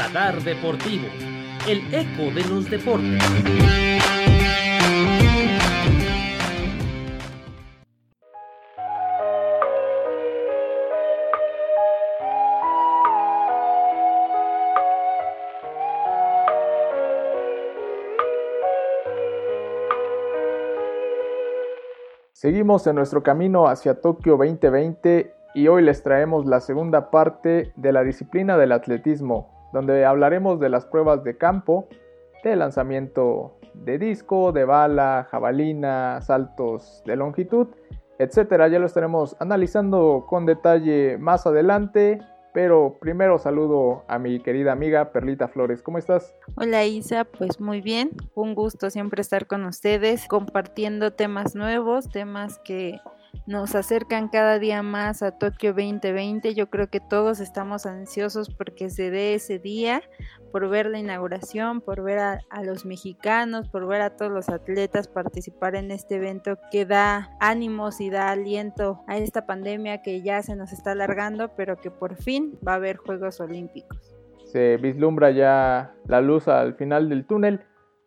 Radar Deportivo, el eco de los deportes. Seguimos en nuestro camino hacia Tokio 2020 y hoy les traemos la segunda parte de la disciplina del atletismo, donde hablaremos de las pruebas de campo, de lanzamiento de disco, de bala, jabalina, saltos de longitud, etcétera. Ya lo estaremos analizando con detalle más adelante. Pero primero saludo a mi querida amiga Perlita Flores. ¿Cómo estás? Hola Isa, pues muy bien. Un gusto siempre estar con ustedes compartiendo temas nuevos, temas que nos acercan cada día más a Tokio 2020. Yo creo que todos estamos ansiosos porque se dé ese día, por ver la inauguración, por ver a, los mexicanos, por ver a todos los atletas participar en este evento que da ánimos y da aliento a esta pandemia que ya se nos está alargando, pero que por fin va a haber Juegos Olímpicos. Se vislumbra ya la luz al final del túnel.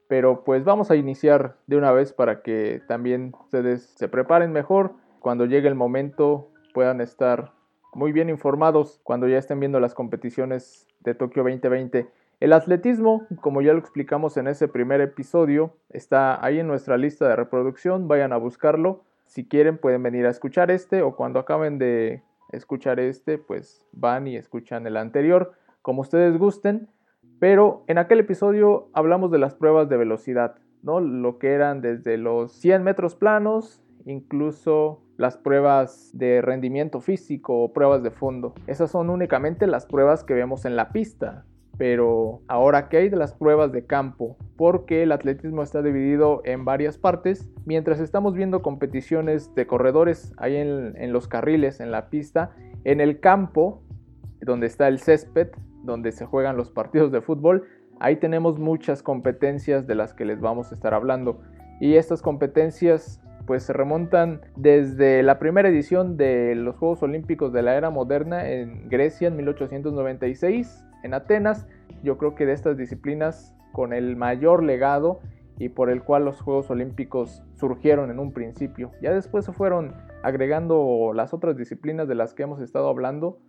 Pero pues vamos a iniciar de una vez para que también ustedes se preparen mejor cuando llegue el momento puedan estar muy bien informados cuando ya estén viendo las competiciones de Tokio 2020. El atletismo, como ya lo explicamos en ese primer episodio, está ahí en nuestra lista de reproducción, vayan a buscarlo. Si quieren pueden venir a escuchar este o cuando acaben de escuchar este, pues van y escuchan el anterior, como ustedes gusten. Pero en aquel episodio hablamos de las pruebas de velocidad, ¿no? Lo que eran desde los 100 metros planos, incluso las pruebas de rendimiento físico o pruebas de fondo. Esas son únicamente las pruebas que vemos en la pista. Pero ahora, ¿qué hay de las pruebas de campo? Porque el atletismo está dividido en varias partes. Mientras estamos viendo competiciones de corredores ahí en, en los carriles, en la pista, en el campo, donde está el césped, donde se juegan los partidos de fútbol, ahí tenemos muchas competencias de las que les vamos a estar hablando. Y estas competencias pues se remontan desde la primera edición de los Juegos Olímpicos de la era moderna en Grecia en 1896, en Atenas. Yo creo que de estas disciplinas con el mayor legado y por el cual los Juegos Olímpicos surgieron en un principio. Ya después se fueron agregando las otras disciplinas de las que hemos estado hablando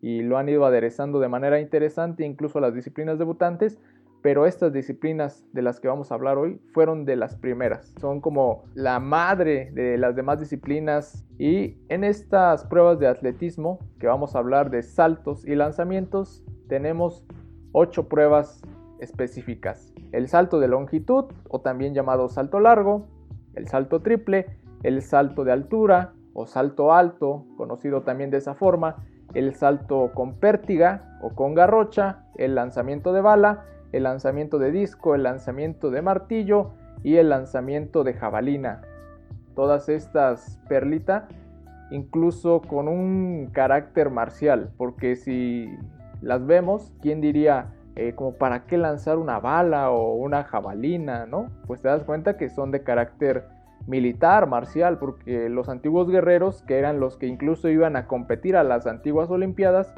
y lo han ido aderezando de manera interesante, incluso las disciplinas debutantes, pero estas disciplinas de las que vamos a hablar hoy fueron de las primeras. Son como la madre de las demás disciplinas y en estas pruebas de atletismo que vamos a hablar de saltos y lanzamientos tenemos ocho pruebas específicas. El salto de longitud o también llamado salto largo, el salto triple, el salto de altura o salto alto, conocido también de esa forma, el salto con pértiga o con garrocha, el lanzamiento de bala, el lanzamiento de disco, el lanzamiento de martillo y el lanzamiento de jabalina. Todas estas perlita, incluso con un carácter marcial, porque si las vemos, ¿quién diría eh, como para qué lanzar una bala o una jabalina, no? Pues te das cuenta que son de carácter militar, marcial, porque los antiguos guerreros, que eran los que incluso iban a competir a las antiguas Olimpiadas,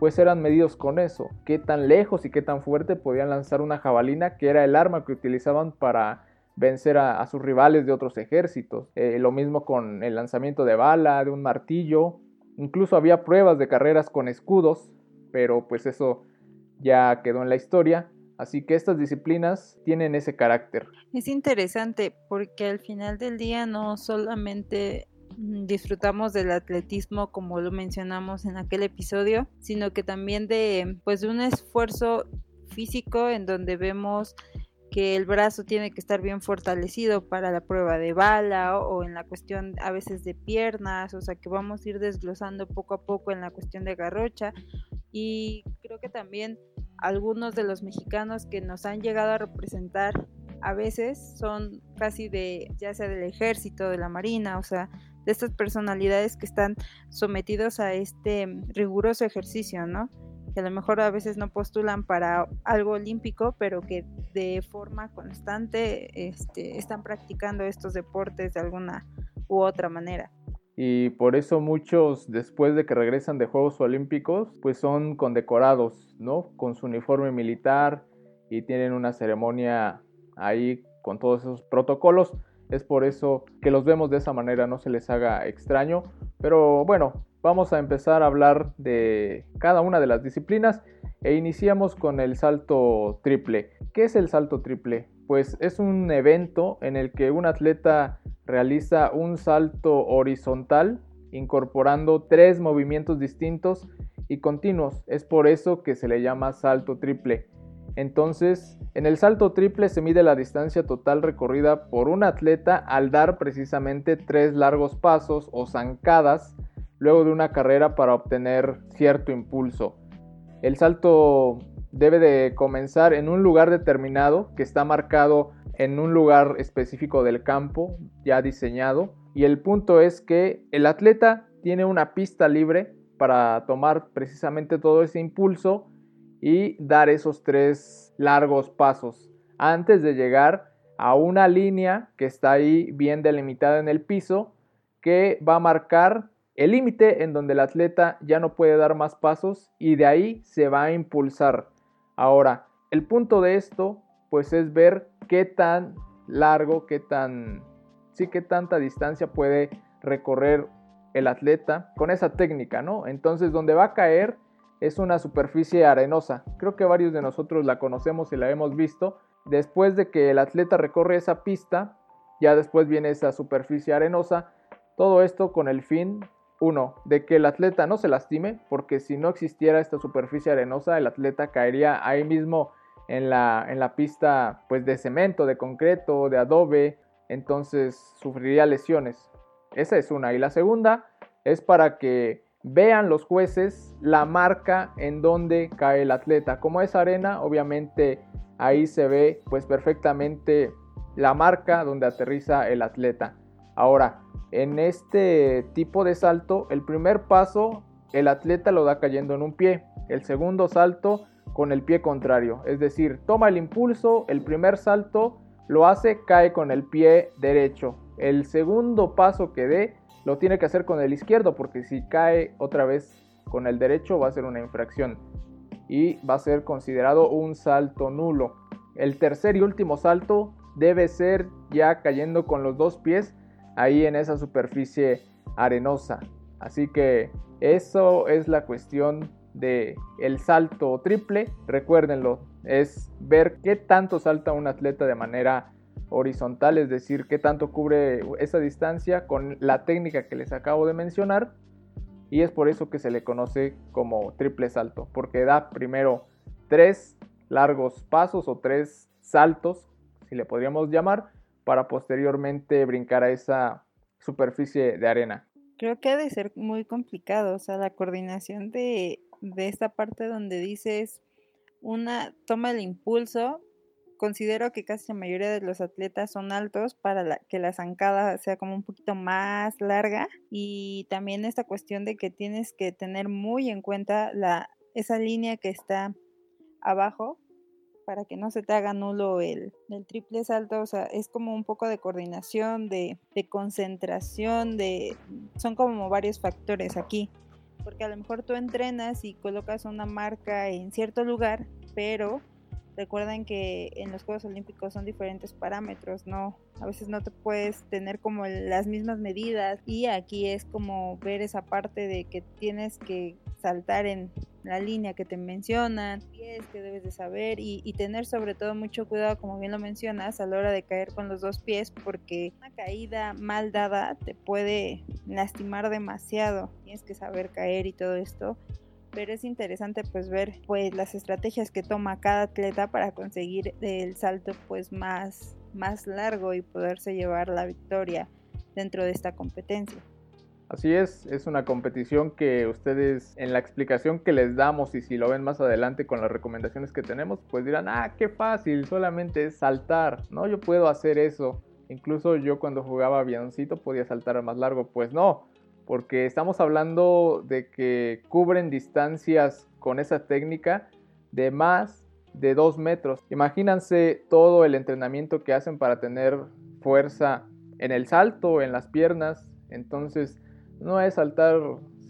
pues eran medidos con eso, qué tan lejos y qué tan fuerte podían lanzar una jabalina, que era el arma que utilizaban para vencer a, sus rivales de otros ejércitos. Eh, lo mismo con el lanzamiento de bala, de un martillo, incluso había pruebas de carreras con escudos, pero pues eso ya quedó en la historia. Así que estas disciplinas tienen ese carácter. Es interesante porque al final del día no solamente disfrutamos del atletismo como lo mencionamos en aquel episodio, sino que también de pues de un esfuerzo físico en donde vemos que el brazo tiene que estar bien fortalecido para la prueba de bala o, en la cuestión a veces de piernas, o sea que vamos a ir desglosando poco a poco en la cuestión de garrocha. Y creo que también algunos de los mexicanos que nos han llegado a representar a veces son casi de ya sea del ejército, de la marina, o sea, de estas personalidades que están sometidos a este riguroso ejercicio, ¿no? Que a lo mejor a veces no postulan para algo olímpico, pero que de forma constante este, están practicando estos deportes de alguna u otra manera. y por eso muchos después de que regresan de Juegos Olímpicos pues son condecorados, ¿no? Con su uniforme militar y tienen una ceremonia ahí con todos esos protocolos. Es por eso que los vemos de esa manera, no se les haga extraño. Pero bueno, vamos a empezar a hablar de cada una de las disciplinas e iniciamos con el salto triple. ¿Qué es el salto triple? Pues es un evento en el que un atleta realiza un salto horizontal incorporando tres movimientos distintos y continuos. Es por eso que se le llama salto triple. Entonces, en el salto triple se mide la distancia total recorrida por un atleta al dar precisamente tres largos pasos o zancadas luego de una carrera para obtener cierto impulso. El salto debe de comenzar en un lugar determinado que está marcado en un lugar específico del campo ya diseñado y el punto es que el atleta tiene una pista libre para tomar precisamente todo ese impulso y dar esos tres largos pasos antes de llegar a una línea que está ahí bien delimitada en el piso que va a marcar el límite en donde el atleta ya no puede dar más pasos y de ahí se va a impulsar. Ahora, el punto de esto pues es ver qué tan largo, qué tan sí qué tanta distancia puede recorrer el atleta con esa técnica, ¿no? Entonces, donde va a caer es una superficie arenosa. Creo que varios de nosotros la conocemos y la hemos visto. Después de que el atleta recorre esa pista, ya después viene esa superficie arenosa. Todo esto con el fin, uno, de que el atleta no se lastime, porque si no existiera esta superficie arenosa, el atleta caería ahí mismo en la, en la pista pues de cemento, de concreto, de adobe, entonces sufriría lesiones. Esa es una. Y la segunda es para que vean los jueces la marca en donde cae el atleta. Como es arena, obviamente ahí se ve pues perfectamente la marca donde aterriza el atleta. Ahora, en este tipo de salto, el primer paso el atleta lo da cayendo en un pie, el segundo salto con el pie contrario, es decir, toma el impulso, el primer salto lo hace, cae con el pie derecho, el segundo paso que dé lo tiene que hacer con el izquierdo porque si cae otra vez con el derecho va a ser una infracción y va a ser considerado un salto nulo. El tercer y último salto debe ser ya cayendo con los dos pies ahí en esa superficie arenosa. Así que eso es la cuestión de el salto triple. Recuérdenlo, es ver qué tanto salta un atleta de manera horizontal, es decir, qué tanto cubre esa distancia con la técnica que les acabo de mencionar. Y es por eso que se le conoce como triple salto, porque da primero tres largos pasos o tres saltos, si le podríamos llamar, para posteriormente brincar a esa superficie de arena. Creo que ha de ser muy complicado, o sea, la coordinación de, de esta parte donde dices una toma el impulso, considero que casi la mayoría de los atletas son altos para que la zancada sea como un poquito más larga. Y también esta cuestión de que tienes que tener muy en cuenta la, esa línea que está abajo para que no se te haga nulo el, el triple salto, o sea, es como un poco de coordinación, de, de concentración, de son como varios factores aquí. Porque a lo mejor tú entrenas y colocas una marca en cierto lugar, pero Recuerden que en los Juegos Olímpicos son diferentes parámetros, ¿no? A veces no te puedes tener como las mismas medidas y aquí es como ver esa parte de que tienes que saltar en la línea que te mencionan, pies que debes de saber y, y, tener sobre todo mucho cuidado, como bien lo mencionas, a la hora de caer con los dos pies, porque una caída mal dada te puede lastimar demasiado. Tienes que saber caer y todo esto pero es interesante pues ver pues las estrategias que toma cada atleta para conseguir el salto pues más más largo y poderse llevar la victoria dentro de esta competencia. Así es, es una competición que ustedes en la explicación que les damos y si lo ven más adelante con las recomendaciones que tenemos, pues dirán, ah, qué fácil, solamente es saltar, ¿no? Yo puedo hacer eso. Incluso yo cuando jugaba avioncito podía saltar más largo, pues no, porque estamos hablando de que cubren distancias con esa técnica de más de 2 metros. Imagínense todo el entrenamiento que hacen para tener fuerza en el salto, en las piernas. Entonces, no es saltar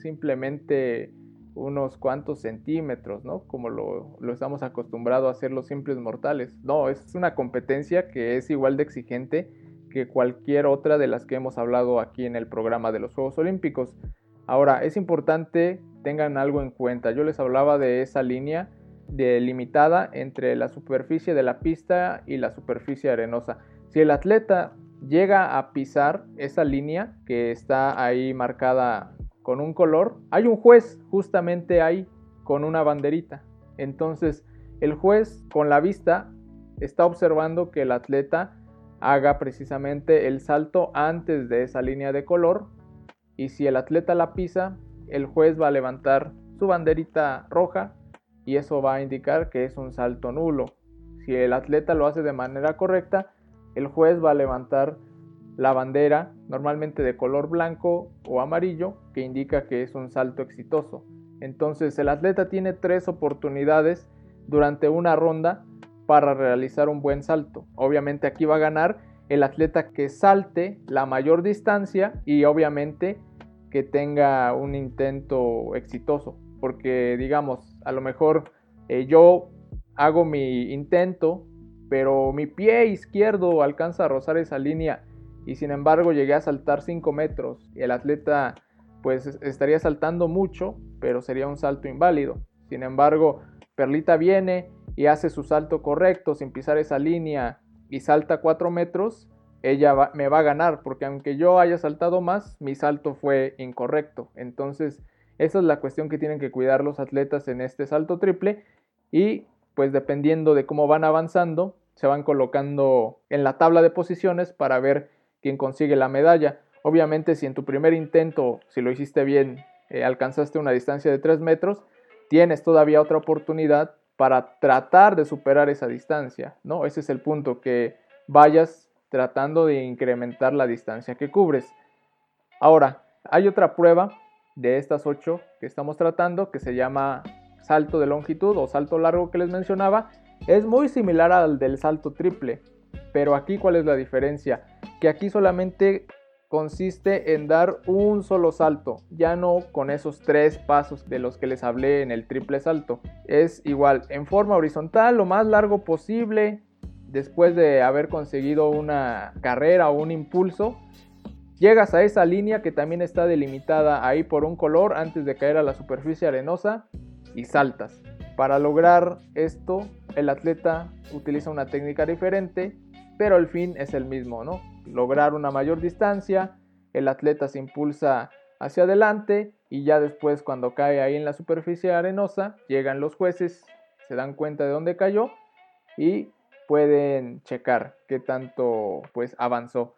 simplemente unos cuantos centímetros, ¿no? Como lo, lo, estamos acostumbrados a hacer los simples mortales. No, es una competencia que es igual de exigente que cualquier otra de las que hemos hablado aquí en el programa de los Juegos Olímpicos. Ahora, es importante tengan algo en cuenta. Yo les hablaba de esa línea delimitada entre la superficie de la pista y la superficie arenosa. Si el atleta llega a pisar esa línea que está ahí marcada con un color, hay un juez justamente ahí con una banderita. Entonces, el juez con la vista está observando que el atleta haga precisamente el salto antes de esa línea de color y si el atleta la pisa, el juez va a levantar su banderita roja y eso va a indicar que es un salto nulo. Si el atleta lo hace de manera correcta, el juez va a levantar la bandera, normalmente de color blanco o amarillo, que indica que es un salto exitoso. Entonces el atleta tiene tres oportunidades durante una ronda para realizar un buen salto. Obviamente aquí va a ganar el atleta que salte la mayor distancia y obviamente que tenga un intento exitoso. Porque digamos, a lo mejor eh, yo hago mi intento, pero mi pie izquierdo alcanza a rozar esa línea y sin embargo llegué a saltar 5 metros. El atleta pues estaría saltando mucho, pero sería un salto inválido. Sin embargo, Perlita viene y hace su salto correcto sin pisar esa línea y salta 4 metros, ella me va a ganar, porque aunque yo haya saltado más, mi salto fue incorrecto. Entonces, esa es la cuestión que tienen que cuidar los atletas en este salto triple y pues dependiendo de cómo van avanzando, se van colocando en la tabla de posiciones para ver quién consigue la medalla. Obviamente, si en tu primer intento, si lo hiciste bien, eh, alcanzaste una distancia de 3 metros, tienes todavía otra oportunidad para tratar de superar esa distancia, ¿no? Ese es el punto, que vayas tratando de incrementar la distancia que cubres. Ahora, hay otra prueba de estas ocho que estamos tratando que se llama salto de longitud o salto largo que les mencionaba. Es muy similar al del salto triple, pero aquí cuál es la diferencia? Que aquí solamente consiste en dar un solo salto, ya no con esos tres pasos de los que les hablé en el triple salto. Es igual, en forma horizontal, lo más largo posible, después de haber conseguido una carrera o un impulso, llegas a esa línea que también está delimitada ahí por un color antes de caer a la superficie arenosa y saltas. Para lograr esto, el atleta utiliza una técnica diferente, pero el fin es el mismo, ¿no? Lograr una mayor distancia, el atleta se impulsa hacia adelante y ya después cuando cae ahí en la superficie arenosa, llegan los jueces, se dan cuenta de dónde cayó y pueden checar qué tanto pues avanzó.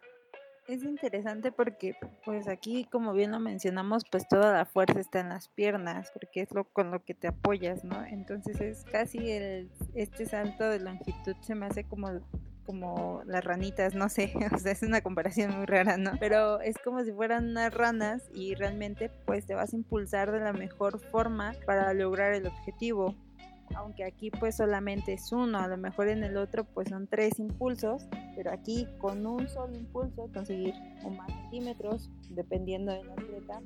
Es interesante porque pues aquí como bien lo mencionamos pues toda la fuerza está en las piernas porque es lo con lo que te apoyas, ¿no? Entonces es casi el este salto de longitud se me hace como como las ranitas, no sé, o sea, es una comparación muy rara, ¿no? Pero es como si fueran unas ranas y realmente pues te vas a impulsar de la mejor forma para lograr el objetivo aunque aquí pues solamente es uno, a lo mejor en el otro pues son tres impulsos, pero aquí con un solo impulso conseguir un más centímetros dependiendo del atleta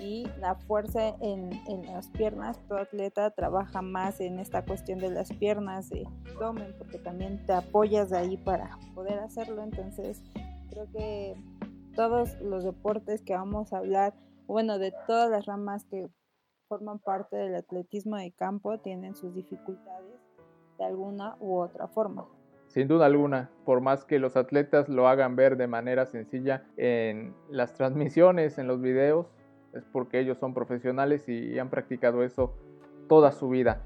y la fuerza en, las piernas, todo atleta trabaja más en esta cuestión de las piernas de abdomen porque también te apoyas de ahí para poder hacerlo, entonces creo que todos los deportes que vamos a hablar, bueno, de todas las ramas que forman parte del atletismo de campo tienen sus dificultades de alguna u otra forma. Sin duda alguna, por más que los atletas lo hagan ver de manera sencilla en las transmisiones, en los videos, es porque ellos son profesionales y han practicado eso toda su vida.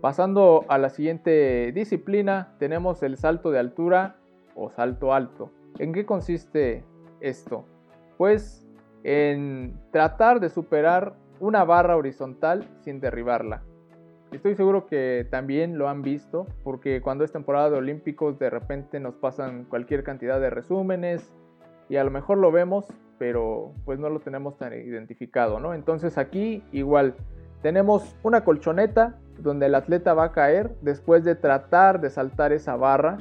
Pasando a la siguiente disciplina, tenemos el salto de altura o salto alto. ¿En qué consiste esto? Pues en tratar de superar una barra horizontal sin derribarla. Estoy seguro que también lo han visto porque cuando es temporada de Olímpicos de repente nos pasan cualquier cantidad de resúmenes y a lo mejor lo vemos pero pues no lo tenemos tan identificado, ¿no? Entonces aquí igual tenemos una colchoneta donde el atleta va a caer después de tratar de saltar esa barra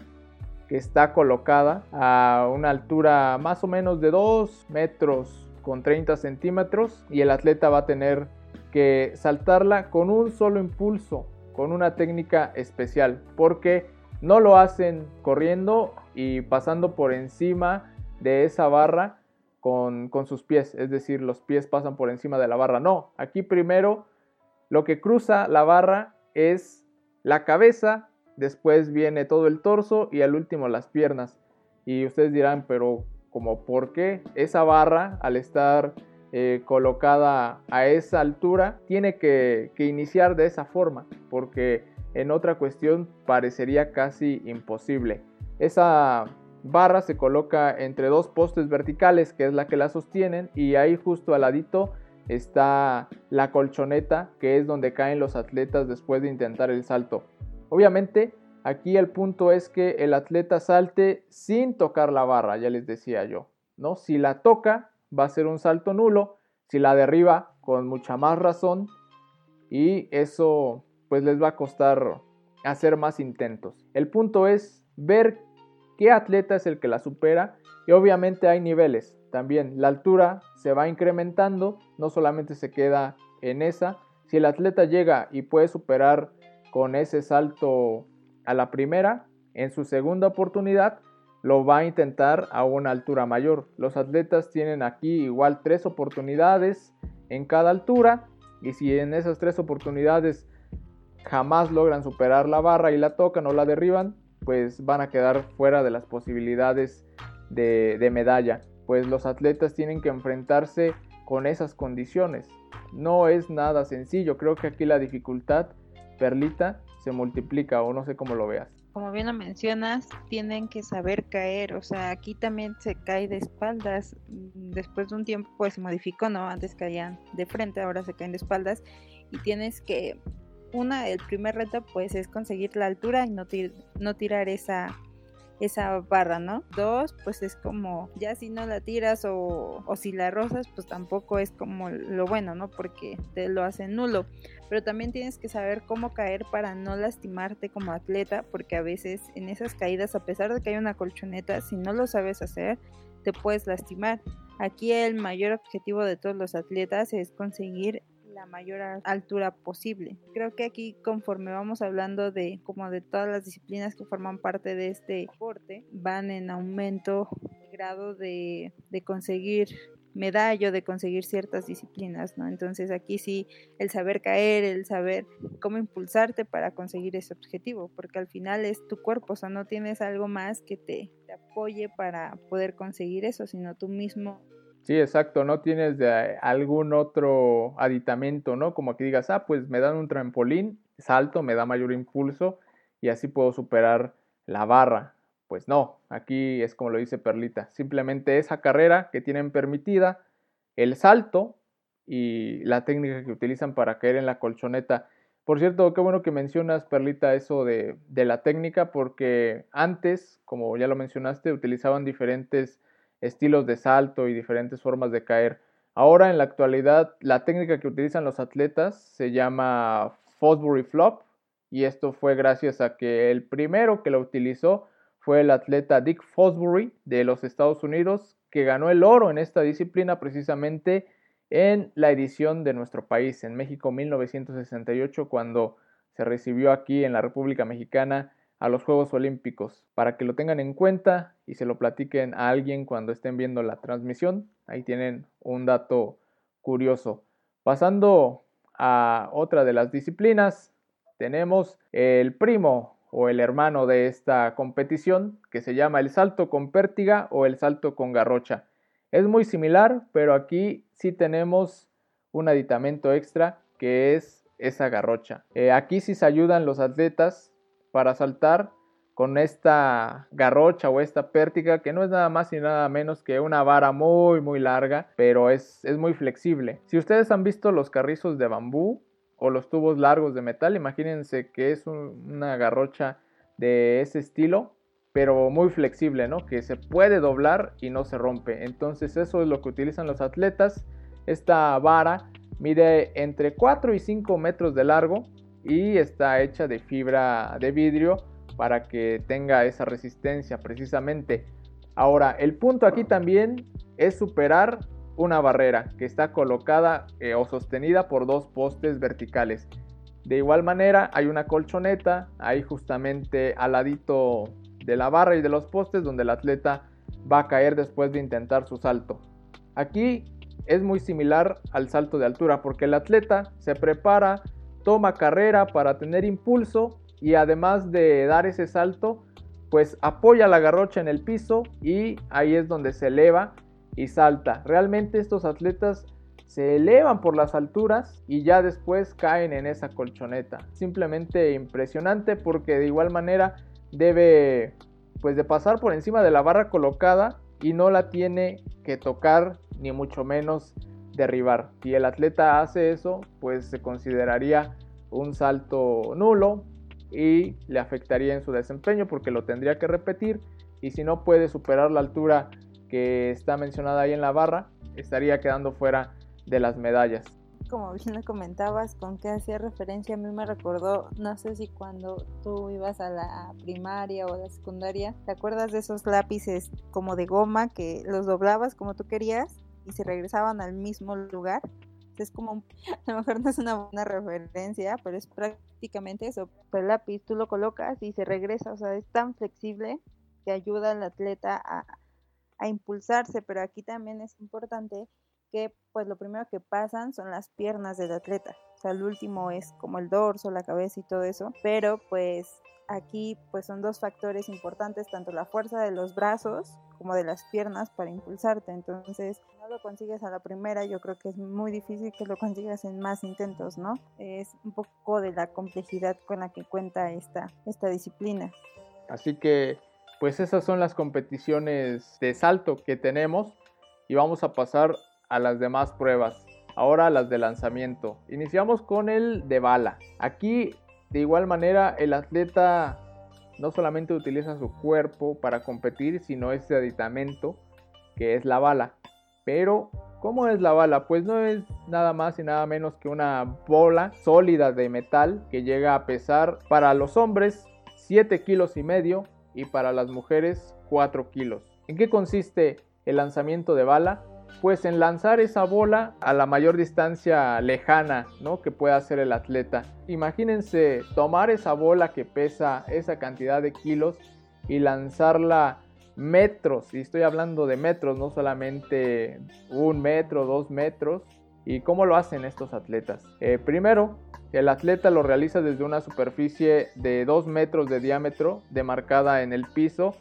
que está colocada a una altura más o menos de 2 metros con 30 centímetros y el atleta va a tener que saltarla con un solo impulso, con una técnica especial, porque no lo hacen corriendo y pasando por encima de esa barra con, sus pies, es decir, los pies pasan por encima de la barra. No, aquí primero lo que cruza la barra es la cabeza, después viene todo el torso y al último las piernas. Y ustedes dirán, pero como por qué esa barra al estar eh, colocada a esa altura tiene que, que iniciar de esa forma, porque en otra cuestión parecería casi imposible. Esa barra se coloca entre dos postes verticales, que es la que la sostienen, y ahí justo al ladito está la colchoneta, que es donde caen los atletas después de intentar el salto. Obviamente, aquí el punto es que el atleta salte sin tocar la barra, ya les decía yo, ¿no? Si la toca, va a ser un salto nulo, si la derriba, con mucha más razón, y eso pues les va a costar hacer más intentos. El punto es ver qué atleta es el que la supera y obviamente hay niveles. También la altura se va incrementando, no solamente se queda en esa. Si el atleta llega y puede superar con ese salto a la primera, en su segunda oportunidad lo va a intentar a una altura mayor. Los atletas tienen aquí igual tres oportunidades en cada altura y si en esas tres oportunidades jamás logran superar la barra y la tocan o la derriban, pues van a quedar fuera de las posibilidades de, medalla. Pues los atletas tienen que enfrentarse con esas condiciones. No es nada sencillo, creo que aquí la dificultad, Perlita, se multiplica o no sé cómo lo veas. Como bien lo mencionas, tienen que saber caer, o sea, aquí también se cae de espaldas, después de un tiempo pues se modificó, ¿no? Antes caían de frente, ahora se caen de espaldas y tienes que una, el primer reto pues es conseguir la altura y no, tirar esa, esa barra, ¿no? Dos, pues es como, ya si no la tiras o, si la rozas, pues tampoco es como lo bueno, ¿no? Porque te lo hace nulo. Pero también tienes que saber cómo caer para no lastimarte como atleta, porque a veces en esas caídas, a pesar de que hay una colchoneta, si no lo sabes hacer, te puedes lastimar. Aquí el mayor objetivo de todos los atletas es conseguir la mayor altura posible. Creo que aquí conforme vamos hablando de como de todas las disciplinas que forman parte de este deporte, van en aumento el grado de, de conseguir medallo de conseguir ciertas disciplinas, ¿no? Entonces aquí sí el saber caer, el saber cómo impulsarte para conseguir ese objetivo, porque al final es tu cuerpo, o sea, no tienes algo más que te, te apoye para poder conseguir eso, sino tú mismo Sí, exacto, no tienes de algún otro aditamento, ¿no? Como que digas, ah, pues me dan un trampolín, salto, me da mayor impulso y así puedo superar la barra. Pues no, aquí es como lo dice Perlita, simplemente esa carrera que tienen permitida, el salto y la técnica que utilizan para caer en la colchoneta. Por cierto, qué bueno que mencionas, Perlita, eso de, de la técnica, porque antes, como ya lo mencionaste, utilizaban diferentes estilos de salto y diferentes formas de caer. Ahora en la actualidad la técnica que utilizan los atletas se llama Fosbury Flop y esto fue gracias a que el primero que lo utilizó fue el atleta Dick Fosbury de los Estados Unidos que ganó el oro en esta disciplina precisamente en la edición de nuestro país en México 1968 cuando se recibió aquí en la República Mexicana a los Juegos Olímpicos, para que lo tengan en cuenta y se lo platiquen a alguien cuando estén viendo la transmisión. Ahí tienen un dato curioso. Pasando a otra de las disciplinas, tenemos el primo o el hermano de esta competición que se llama el salto con pértiga o el salto con garrocha. Es muy similar, pero aquí sí tenemos un aditamento extra que es esa garrocha. Eh, aquí sí se ayudan los atletas para saltar con esta garrocha o esta pértiga que no es nada más y nada menos que una vara muy muy larga pero es, es muy flexible. Si ustedes han visto los carrizos de bambú o los tubos largos de metal, imagínense que es una garrocha de ese estilo pero muy flexible, ¿no? Que se puede doblar y no se rompe. Entonces eso es lo que utilizan los atletas. Esta vara mide entre 4 y 5 metros de largo y está hecha de fibra de vidrio para que tenga esa resistencia precisamente. Ahora, el punto aquí también es superar una barrera que está colocada eh, o sostenida por dos postes verticales. De igual manera hay una colchoneta ahí justamente al ladito de la barra y de los postes donde el atleta va a caer después de intentar su salto. Aquí es muy similar al salto de altura porque el atleta se prepara, toma carrera para tener impulso y además de dar ese salto, pues apoya la garrocha en el piso y ahí es donde se eleva y salta. Realmente estos atletas se elevan por las alturas y ya después caen en esa colchoneta. Simplemente impresionante porque de igual manera debe pues de pasar por encima de la barra colocada y no la tiene que tocar ni mucho menos derribar. Si el atleta hace eso, pues se consideraría un salto nulo y le afectaría en su desempeño porque lo tendría que repetir y si no puede superar la altura que está mencionada ahí en la barra, estaría quedando fuera de las medallas. Como bien lo comentabas, con qué hacía referencia, a mí me recordó, no sé si cuando tú ibas a la primaria o a la secundaria, ¿te acuerdas de esos lápices como de goma que los doblabas como tú querías y se regresaban al mismo lugar? Es como, a lo mejor no es una buena referencia, pero es prácticamente eso. El lápiz tú lo colocas y se regresa, o sea, es tan flexible que ayuda al atleta a, a impulsarse, pero aquí también es importante que pues lo primero que pasan son las piernas del atleta. O sea, el último es como el dorso, la cabeza y todo eso, pero pues aquí pues son dos factores importantes, tanto la fuerza de los brazos como de las piernas para impulsarte. Entonces, si no lo consigues a la primera, yo creo que es muy difícil que lo consigas en más intentos, ¿no? Es un poco de la complejidad con la que cuenta esta, esta disciplina. Así que pues esas son las competiciones de salto que tenemos y vamos a pasar a las demás pruebas. Ahora las de lanzamiento. Iniciamos con el de bala. Aquí de igual manera el atleta no solamente utiliza su cuerpo para competir, sino ese aditamento que es la bala. Pero, ¿cómo es la bala? Pues no es nada más y nada menos que una bola sólida de metal que llega a pesar para los hombres 7 kilos y medio y para las mujeres 4 kilos. ¿En qué consiste el lanzamiento de bala? Pues en lanzar esa bola a la mayor distancia lejana ¿no? que pueda hacer el atleta. Imagínense tomar esa bola que pesa esa cantidad de kilos y lanzarla metros, y estoy hablando de metros, no solamente un metro, dos metros. ¿Y cómo lo hacen estos atletas? Eh, primero, el atleta lo realiza desde una superficie de 2 metros de diámetro demarcada en el piso,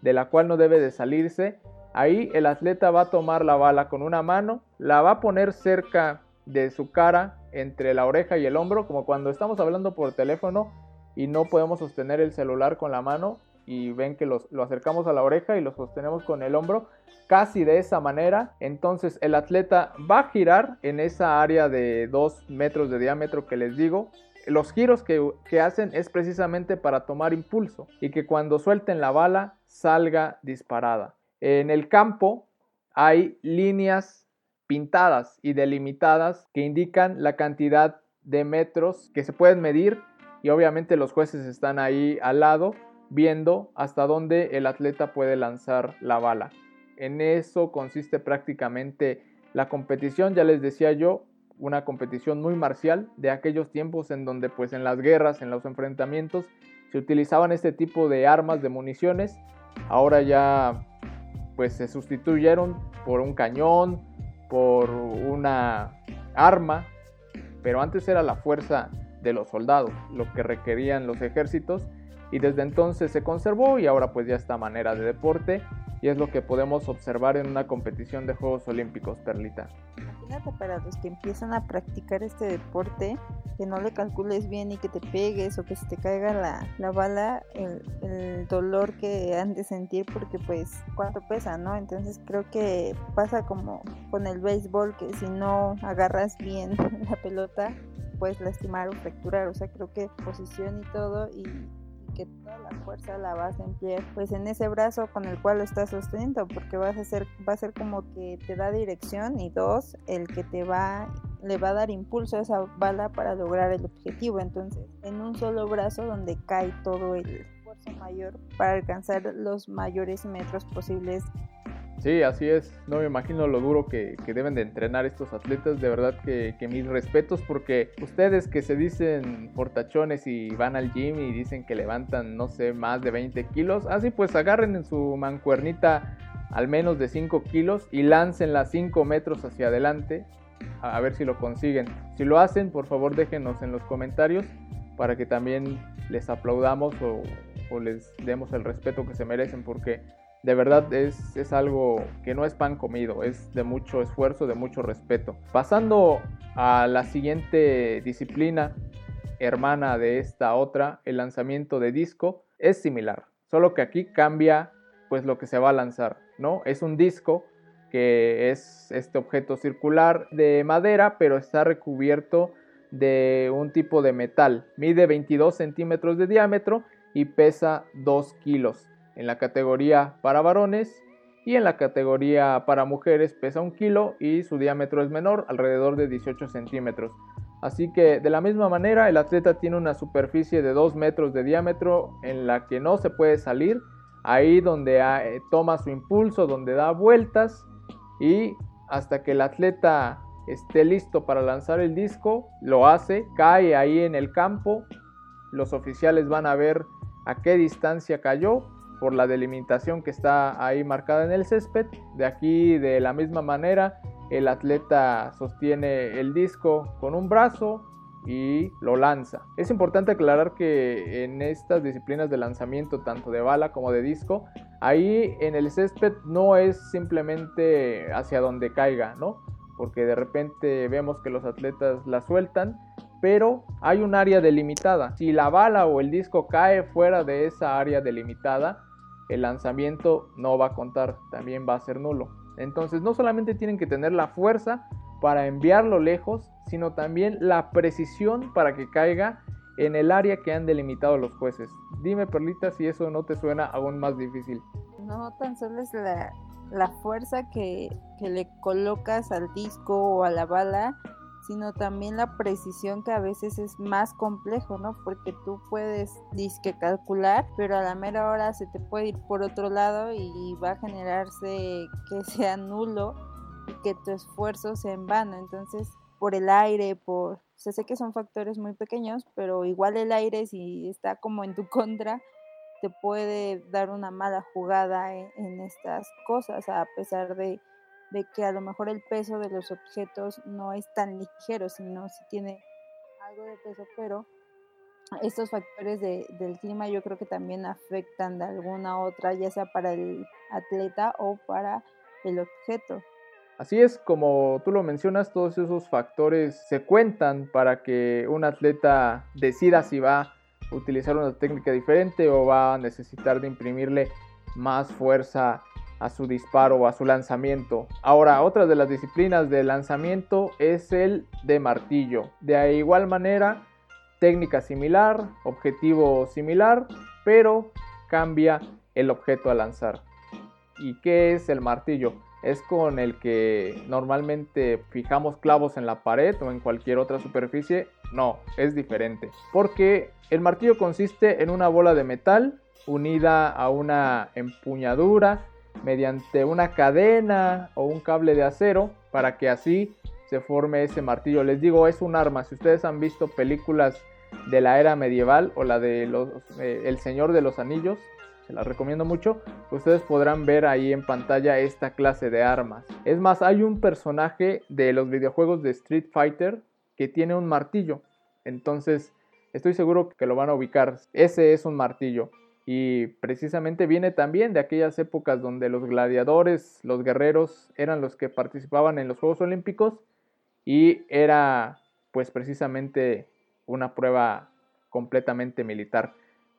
de la cual no debe de salirse. Ahí el atleta va a tomar la bala con una mano, la va a poner cerca de su cara, entre la oreja y el hombro, como cuando estamos hablando por teléfono y no podemos sostener el celular con la mano y ven que lo acercamos a la oreja y lo sostenemos con el hombro casi de esa manera. Entonces el atleta va a girar en esa área de 2 metros de diámetro que les digo. Los giros que, que hacen es precisamente para tomar impulso y que cuando suelten la bala salga disparada. En el campo hay líneas pintadas y delimitadas que indican la cantidad de metros que se pueden medir y obviamente los jueces están ahí al lado viendo hasta dónde el atleta puede lanzar la bala. En eso consiste prácticamente la competición, ya les decía yo, una competición muy marcial de aquellos tiempos en donde pues en las guerras, en los enfrentamientos se utilizaban este tipo de armas, de municiones. Ahora ya pues se sustituyeron por un cañón, por una arma, pero antes era la fuerza de los soldados, lo que requerían los ejércitos y desde entonces se conservó y ahora pues ya esta manera de deporte y es lo que podemos observar en una competición de Juegos Olímpicos, Perlita. Imagínate para los que empiezan a practicar este deporte, que no le calcules bien y que te pegues o que se te caiga la, la bala, el, el, dolor que han de sentir porque pues cuánto pesa, ¿no? Entonces creo que pasa como con el béisbol, que si no agarras bien la pelota, puedes lastimar o fracturar, o sea, creo que posición y todo y la fuerza la vas a emplear pues en ese brazo con el cual lo estás sosteniendo porque vas a hacer va a ser como que te da dirección y dos el que te va le va a dar impulso a esa bala para lograr el objetivo. Entonces en un solo brazo donde cae todo el esfuerzo mayor para alcanzar los mayores metros posibles Sí, así es. No me imagino lo duro que, deben de entrenar estos atletas. De verdad que, que, mis respetos porque ustedes que se dicen portachones y van al gym y dicen que levantan, no sé, más de 20 kilos, así pues agarren en su mancuernita al menos de 5 kilos y láncenla 5 metros hacia adelante a ver si lo consiguen. Si lo hacen, por favor déjenos en los comentarios para que también les aplaudamos o, les demos el respeto que se merecen porque de verdad es, es, algo que no es pan comido, es de mucho esfuerzo, de mucho respeto. Pasando a la siguiente disciplina, hermana de esta otra, el lanzamiento de disco, es similar, solo que aquí cambia pues lo que se va a lanzar, ¿no? Es un disco que es este objeto circular de madera, pero está recubierto de un tipo de metal. Mide 22 centímetros de diámetro y pesa 2 kilos. En la categoría para varones y en la categoría para mujeres pesa 1 kilo y su diámetro es menor, alrededor de 18 centímetros. Así que de la misma manera el atleta tiene una superficie de 2 metros de diámetro en la que no se puede salir, ahí donde eh, toma su impulso, donde da vueltas y hasta que el atleta esté listo para lanzar el disco, lo hace, cae ahí en el campo, los oficiales van a ver a qué distancia cayó por la delimitación que está ahí marcada en el césped. De aquí de la misma manera el atleta sostiene el disco con un brazo, y lo lanza. Es importante aclarar que en estas disciplinas de lanzamiento, tanto de bala como de disco, ahí en el césped no es simplemente hacia donde caiga, ¿no? Porque de repente vemos que los atletas la sueltan, pero hay un área delimitada. Si la bala o el disco cae fuera de esa área delimitada, el lanzamiento no va a contar, también va a ser nulo. Entonces no solamente tienen que tener la fuerza para enviarlo lejos, sino también la precisión para que caiga en el área que han delimitado los jueces. Dime, Perlita, si eso no te suena aún más difícil. No tan solo es la, fuerza que, que, le colocas al disco o a la bala, sino también la precisión que a veces es más complejo, ¿no? Porque tú puedes disque calcular, pero a la mera hora se te puede ir por otro lado y va a generarse que sea nulo y que tu esfuerzo sea en vano. Entonces, por el aire, por... O sé que son factores muy pequeños, pero igual el aire, si está como en tu contra, te puede dar una mala jugada en, estas cosas, a pesar de, de, que a lo mejor el peso de los objetos no es tan ligero, sino si tiene algo de peso, pero estos factores de, del clima yo creo que también afectan de alguna otra, ya sea para el atleta o para el objeto. Así es como tú lo mencionas, todos esos factores se cuentan para que un atleta decida si va a utilizar una técnica diferente o va a necesitar de imprimirle más fuerza a su disparo o a su lanzamiento. Ahora, otra de las disciplinas de lanzamiento es el de martillo. De igual manera, técnica similar, objetivo similar, pero cambia el objeto a lanzar. ¿Y qué es el martillo? es con el que normalmente fijamos clavos en la pared o en cualquier otra superficie. No, es diferente. Porque el martillo consiste en una bola de metal unida a una empuñadura mediante una cadena o un cable de acero para que así se forme ese martillo. Les digo, es un arma. Si ustedes han visto películas de la era medieval o la de los, eh, El Señor de los Anillos, se las recomiendo mucho. Ustedes podrán ver ahí en pantalla esta clase de armas. Es más, hay un personaje de los videojuegos de Street Fighter que tiene un martillo. Entonces, estoy seguro que lo van a ubicar. Ese es un martillo. Y precisamente viene también de aquellas épocas donde los gladiadores, los guerreros, eran los que participaban en los Juegos Olímpicos y era pues precisamente una prueba completamente militar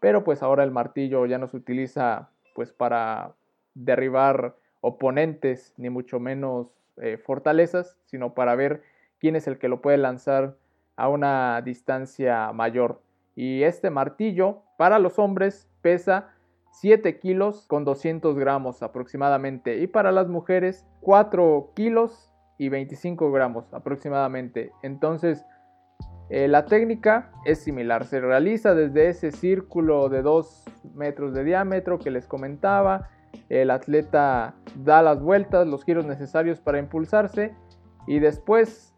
pero pues ahora el martillo ya no se utiliza pues para derribar oponentes ni mucho menos eh, fortalezas, sino para ver quién es el que lo puede lanzar a una distancia mayor. Y este martillo para los hombres pesa 7 kilos con 200 gramos aproximadamente y para las mujeres 4 kilos y 25 gramos aproximadamente. Entonces eh, la técnica es similar, se realiza desde ese círculo de 2 metros de diámetro que les comentaba, el atleta da las vueltas, los giros necesarios para impulsarse y después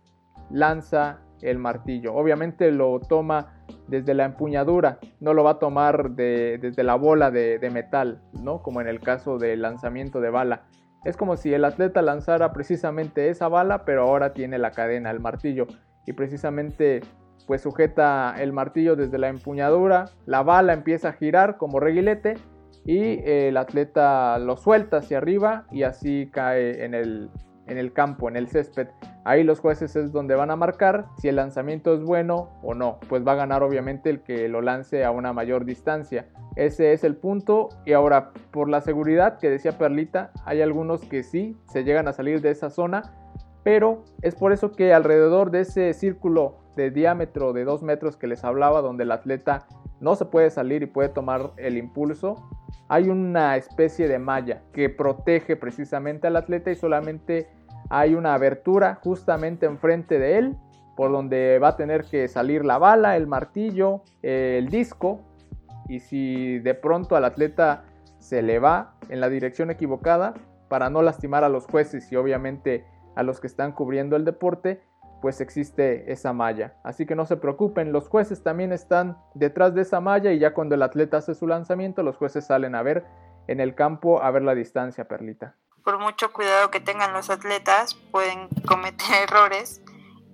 lanza el martillo. Obviamente lo toma desde la empuñadura, no lo va a tomar desde la bola de, de, metal, ¿no? Como en el caso del lanzamiento de bala. Es como si el atleta lanzara precisamente esa bala, pero ahora tiene la cadena, el martillo, y precisamente pues sujeta el martillo desde la empuñadura, la bala empieza a girar como reguilete y el atleta lo suelta hacia arriba y así cae en el, en el campo, en el césped. Ahí los jueces es donde van a marcar si el lanzamiento es bueno o no. Pues va a ganar obviamente el que lo lance a una mayor distancia. Ese es el punto. Y ahora, por la seguridad que decía Perlita, hay algunos que sí se llegan a salir de esa zona. Pero es por eso que alrededor de ese círculo de diámetro de 2 metros que les hablaba, donde el atleta no se puede salir y puede tomar el impulso, hay una especie de malla que protege precisamente al atleta y solamente hay una abertura justamente enfrente de él por donde va a tener que salir la bala, el martillo, el disco y si de pronto al atleta se le va en la dirección equivocada para no lastimar a los jueces y obviamente a los que están cubriendo el deporte, pues existe esa malla. Así que no se preocupen, los jueces también están detrás de esa malla y ya cuando el atleta hace su lanzamiento, los jueces salen a ver en el campo a ver la distancia, Perlita por mucho cuidado que tengan los atletas, pueden cometer errores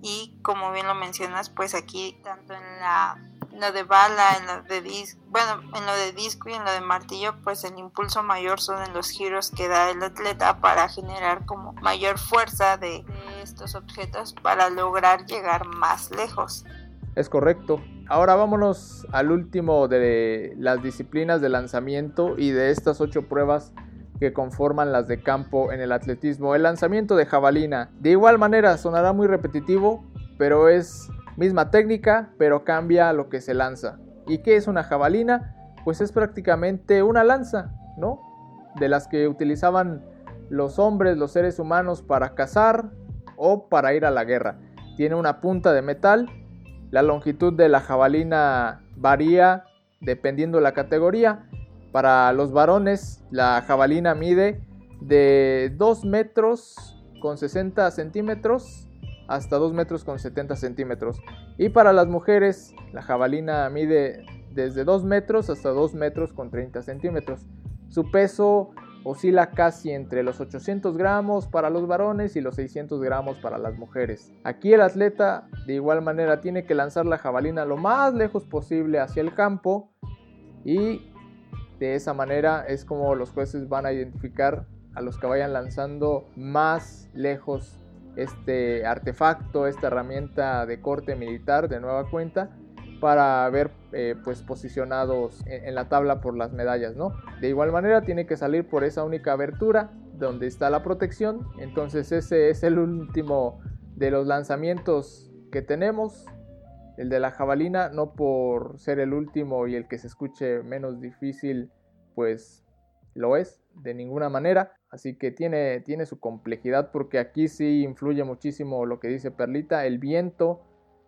y como bien lo mencionas, pues aquí tanto en la lo de bala, en lo de disco, bueno, en lo de disco y en lo de martillo, pues el impulso mayor son en los giros que da el atleta para generar como mayor fuerza de estos objetos para lograr llegar más lejos. Es correcto. Ahora vámonos al último de las disciplinas de lanzamiento y de estas ocho pruebas que conforman las de campo en el atletismo. El lanzamiento de jabalina. De igual manera sonará muy repetitivo, pero es misma técnica, pero cambia lo que se lanza. ¿Y qué es una jabalina? Pues es prácticamente una lanza, ¿no? De las que utilizaban los hombres, los seres humanos para cazar o para ir a la guerra. Tiene una punta de metal. La longitud de la jabalina varía dependiendo de la categoría. Para los varones, la jabalina mide de 2 metros con 60 centímetros hasta 2 metros con 70 centímetros. Y para las mujeres, la jabalina mide desde 2 metros hasta 2 metros con 30 centímetros. Su peso oscila casi entre los 800 gramos para los varones y los 600 gramos para las mujeres. Aquí el atleta de igual manera tiene que lanzar la jabalina lo más lejos posible hacia el campo y de esa manera es como los jueces van a identificar a los que vayan lanzando más lejos este artefacto, esta herramienta de corte militar de nueva cuenta para ver eh, pues posicionados en, la tabla por las medallas, ¿no? De igual manera tiene que salir por esa única abertura donde está la protección, entonces ese es el último de los lanzamientos que tenemos el de la jabalina, no por ser el último y el que se escuche menos difícil, pues lo es de ninguna manera. Así que tiene, tiene su complejidad porque aquí sí influye muchísimo lo que dice Perlita, el viento,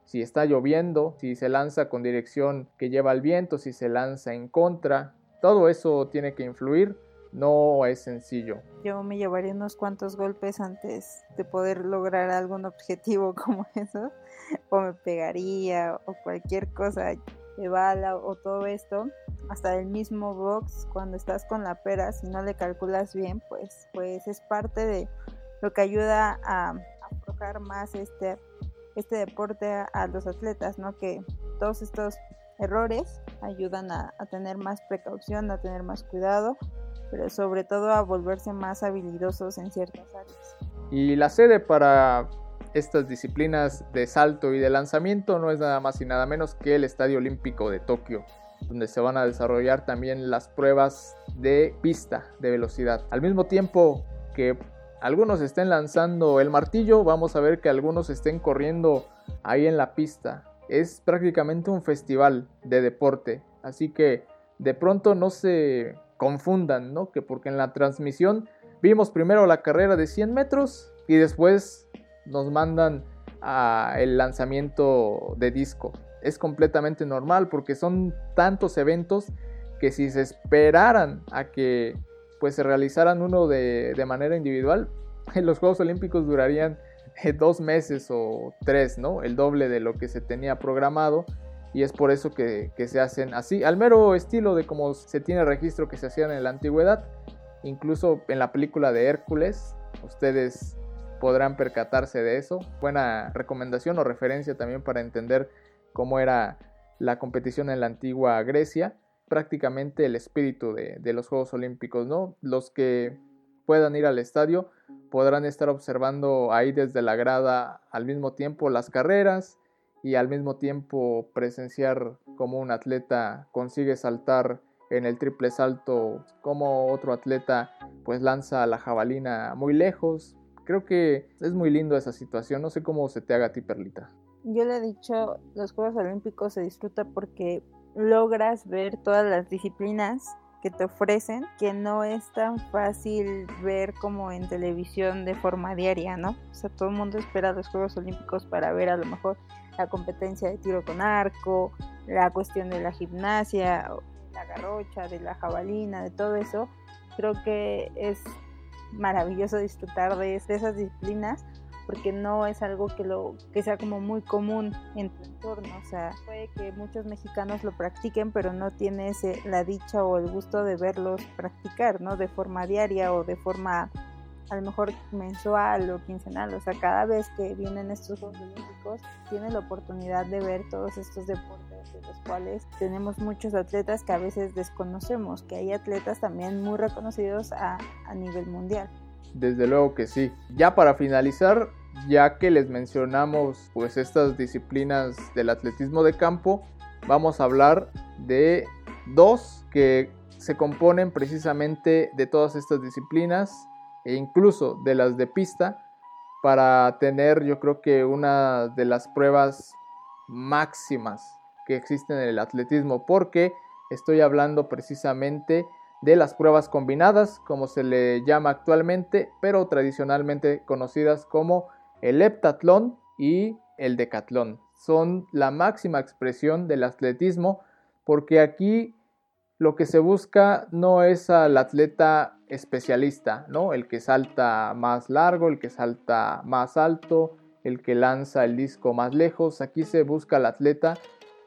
si está lloviendo, si se lanza con dirección que lleva el viento, si se lanza en contra, todo eso tiene que influir no es sencillo. Yo me llevaría unos cuantos golpes antes de poder lograr algún objetivo como eso, o me pegaría, o cualquier cosa de bala, o todo esto. Hasta el mismo box, cuando estás con la pera, si no le calculas bien, pues, pues es parte de lo que ayuda a aflojar más este, este deporte a, los atletas, ¿no? Que todos estos errores ayudan a tener más precaución, a tener más cuidado pero sobre todo a volverse más habilidosos en ciertas áreas. Y la sede para estas disciplinas de salto y de lanzamiento no es nada más y nada menos que el Estadio Olímpico de Tokio, donde se van a desarrollar también las pruebas de pista de velocidad. Al mismo tiempo que algunos estén lanzando el martillo, vamos a ver que algunos estén corriendo ahí en la pista. Es prácticamente un festival de deporte, así que de pronto no se confundan, ¿no? Que porque en la transmisión vimos primero la carrera de 100 metros y después nos mandan a el lanzamiento de disco. Es completamente normal porque son tantos eventos que si se esperaran a que pues se realizaran uno de, manera individual, los Juegos Olímpicos durarían eh, dos meses o tres, ¿no? El doble de lo que se tenía programado y es por eso que, se hacen así, al mero estilo de como se tiene registro que se hacían en la antigüedad. Incluso en la película de Hércules, ustedes podrán percatarse de eso. Buena recomendación o referencia también para entender cómo era la competición en la antigua Grecia. Prácticamente el espíritu de, de los Juegos Olímpicos, ¿no? Los que puedan ir al estadio podrán estar observando ahí desde la grada al mismo tiempo las carreras y al mismo tiempo presenciar cómo un atleta consigue saltar en el triple salto, como otro atleta pues lanza la jabalina muy lejos. Creo que es muy lindo esa situación, no sé cómo se te haga a ti, Perlita. Yo le he dicho, los Juegos Olímpicos se disfruta porque logras ver todas las disciplinas que te ofrecen, que no es tan fácil ver como en televisión de forma diaria, ¿no? O sea, todo el mundo espera los Juegos Olímpicos para ver a lo mejor la competencia de tiro con arco, la cuestión de la gimnasia, la garrocha, de la jabalina, de todo eso, creo que es maravilloso disfrutar de, esas disciplinas porque no es algo que lo que sea como muy común en tu entorno, o sea, puede que muchos mexicanos lo practiquen, pero no tienes la dicha o el gusto de verlos practicar, ¿no? De forma diaria o de forma a lo mejor mensual o quincenal, o sea, cada vez que vienen estos Juegos Olímpicos, tiene la oportunidad de ver todos estos deportes de los cuales tenemos muchos atletas que a veces desconocemos, que hay atletas también muy reconocidos a, a nivel mundial. Desde luego que sí. Ya para finalizar, ya que les mencionamos pues estas disciplinas del atletismo de campo, vamos a hablar de dos que se componen precisamente de todas estas disciplinas e incluso de las de pista para tener yo creo que una de las pruebas máximas que existen en el atletismo porque estoy hablando precisamente de las pruebas combinadas como se le llama actualmente pero tradicionalmente conocidas como el heptatlón y el decatlón son la máxima expresión del atletismo porque aquí lo que se busca no es al atleta especialista, ¿no? El que salta más largo, el que salta más alto, el que lanza el disco más lejos. Aquí se busca al atleta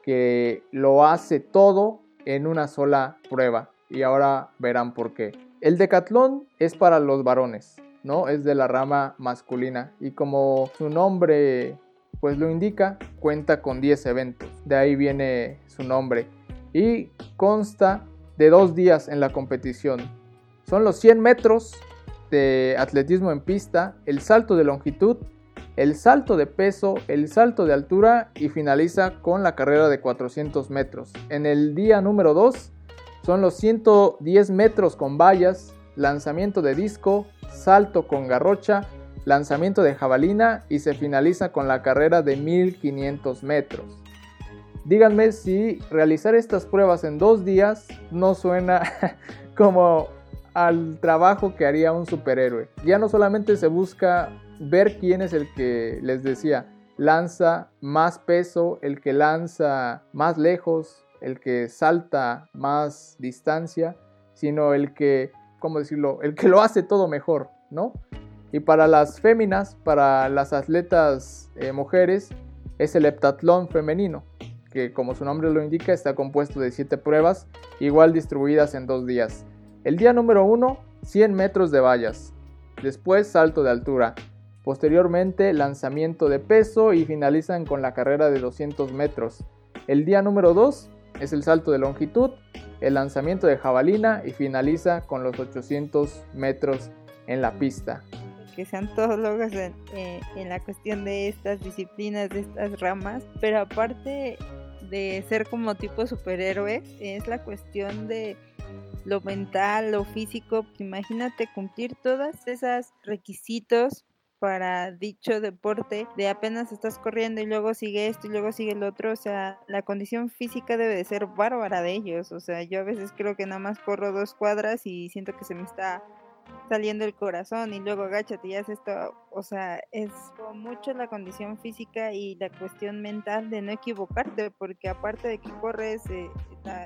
que lo hace todo en una sola prueba. Y ahora verán por qué. El decatlón es para los varones, ¿no? Es de la rama masculina. Y como su nombre pues lo indica, cuenta con 10 eventos. De ahí viene su nombre y consta de dos días en la competición. Son los 100 metros de atletismo en pista, el salto de longitud, el salto de peso, el salto de altura y finaliza con la carrera de 400 metros. En el día número 2 son los 110 metros con vallas, lanzamiento de disco, salto con garrocha, lanzamiento de jabalina y se finaliza con la carrera de 1500 metros. Díganme si realizar estas pruebas en dos días no suena como al trabajo que haría un superhéroe. Ya no solamente se busca ver quién es el que les decía, lanza más peso, el que lanza más lejos, el que salta más distancia, sino el que, ¿cómo decirlo? El que lo hace todo mejor, ¿no? Y para las féminas, para las atletas eh, mujeres, es el heptatlón femenino que como su nombre lo indica está compuesto de 7 pruebas, igual distribuidas en dos días. El día número 1, 100 metros de vallas, después salto de altura, posteriormente lanzamiento de peso y finalizan con la carrera de 200 metros. El día número 2 es el salto de longitud, el lanzamiento de jabalina y finaliza con los 800 metros en la pista que sean todos logos en, eh, en, la cuestión de estas disciplinas, de estas ramas, pero aparte de ser como tipo superhéroe es la cuestión de lo mental, lo físico. Imagínate cumplir todas esas requisitos para dicho deporte de apenas estás corriendo y luego sigue esto y luego sigue el otro, o sea, la condición física debe de ser bárbara de ellos, o sea, yo a veces creo que nada más corro dos cuadras y siento que se me está saliendo el corazón y luego agáchate y haces esto, o sea, es mucho la condición física y la cuestión mental de no equivocarte, porque aparte de que corres eh,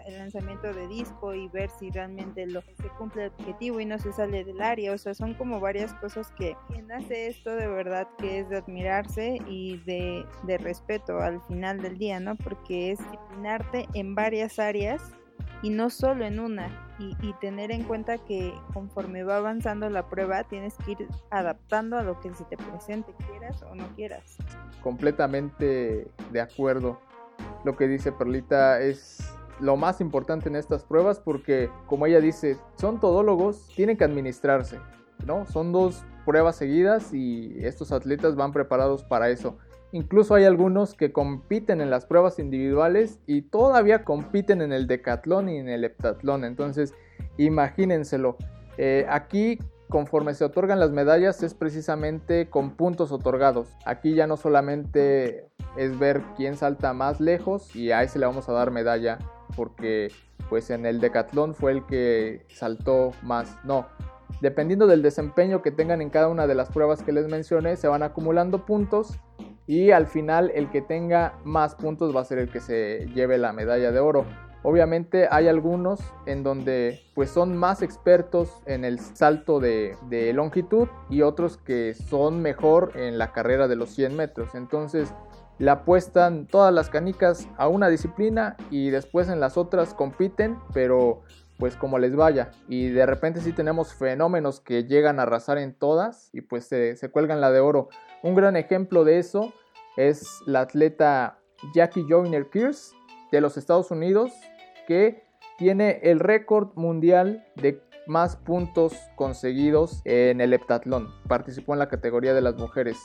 el lanzamiento de disco y ver si realmente lo se cumple el objetivo y no se sale del área, o sea, son como varias cosas que quien hace esto de verdad que es de admirarse y de, de respeto al final del día, ¿no? Porque es disciplinarte en varias áreas y no solo en una. Y, tener en cuenta que conforme va avanzando la prueba tienes que ir adaptando a lo que se te presente, quieras o no quieras. Completamente de acuerdo. Lo que dice Perlita es lo más importante en estas pruebas porque, como ella dice, son todólogos, tienen que administrarse, ¿no? Son dos pruebas seguidas y estos atletas van preparados para eso. Incluso hay algunos que compiten en las pruebas individuales y todavía compiten en el decatlón y en el heptatlón. Entonces, imagínenselo. Eh, aquí, conforme se otorgan las medallas, es precisamente con puntos otorgados. Aquí ya no solamente es ver quién salta más lejos y a ese le vamos a dar medalla porque pues en el decatlón fue el que saltó más. No, dependiendo del desempeño que tengan en cada una de las pruebas que les mencioné, se van acumulando puntos y al final el que tenga más puntos va a ser el que se lleve la medalla de oro. Obviamente hay algunos en donde pues son más expertos en el salto de, longitud y otros que son mejor en la carrera de los 100 metros. Entonces le apuestan todas las canicas a una disciplina y después en las otras compiten, pero pues como les vaya. Y de repente sí tenemos fenómenos que llegan a arrasar en todas y pues se, se cuelgan la de oro. Un gran ejemplo de eso es la atleta Jackie Joyner Pierce de los Estados Unidos que tiene el récord mundial de más puntos conseguidos en el heptatlón. Participó en la categoría de las mujeres.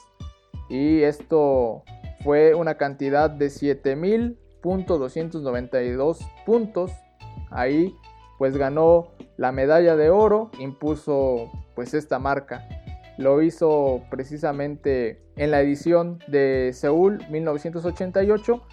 Y esto fue una cantidad de 7.292 puntos. Ahí pues ganó la medalla de oro, impuso pues esta marca. Lo hizo precisamente en la edición de Seúl 1988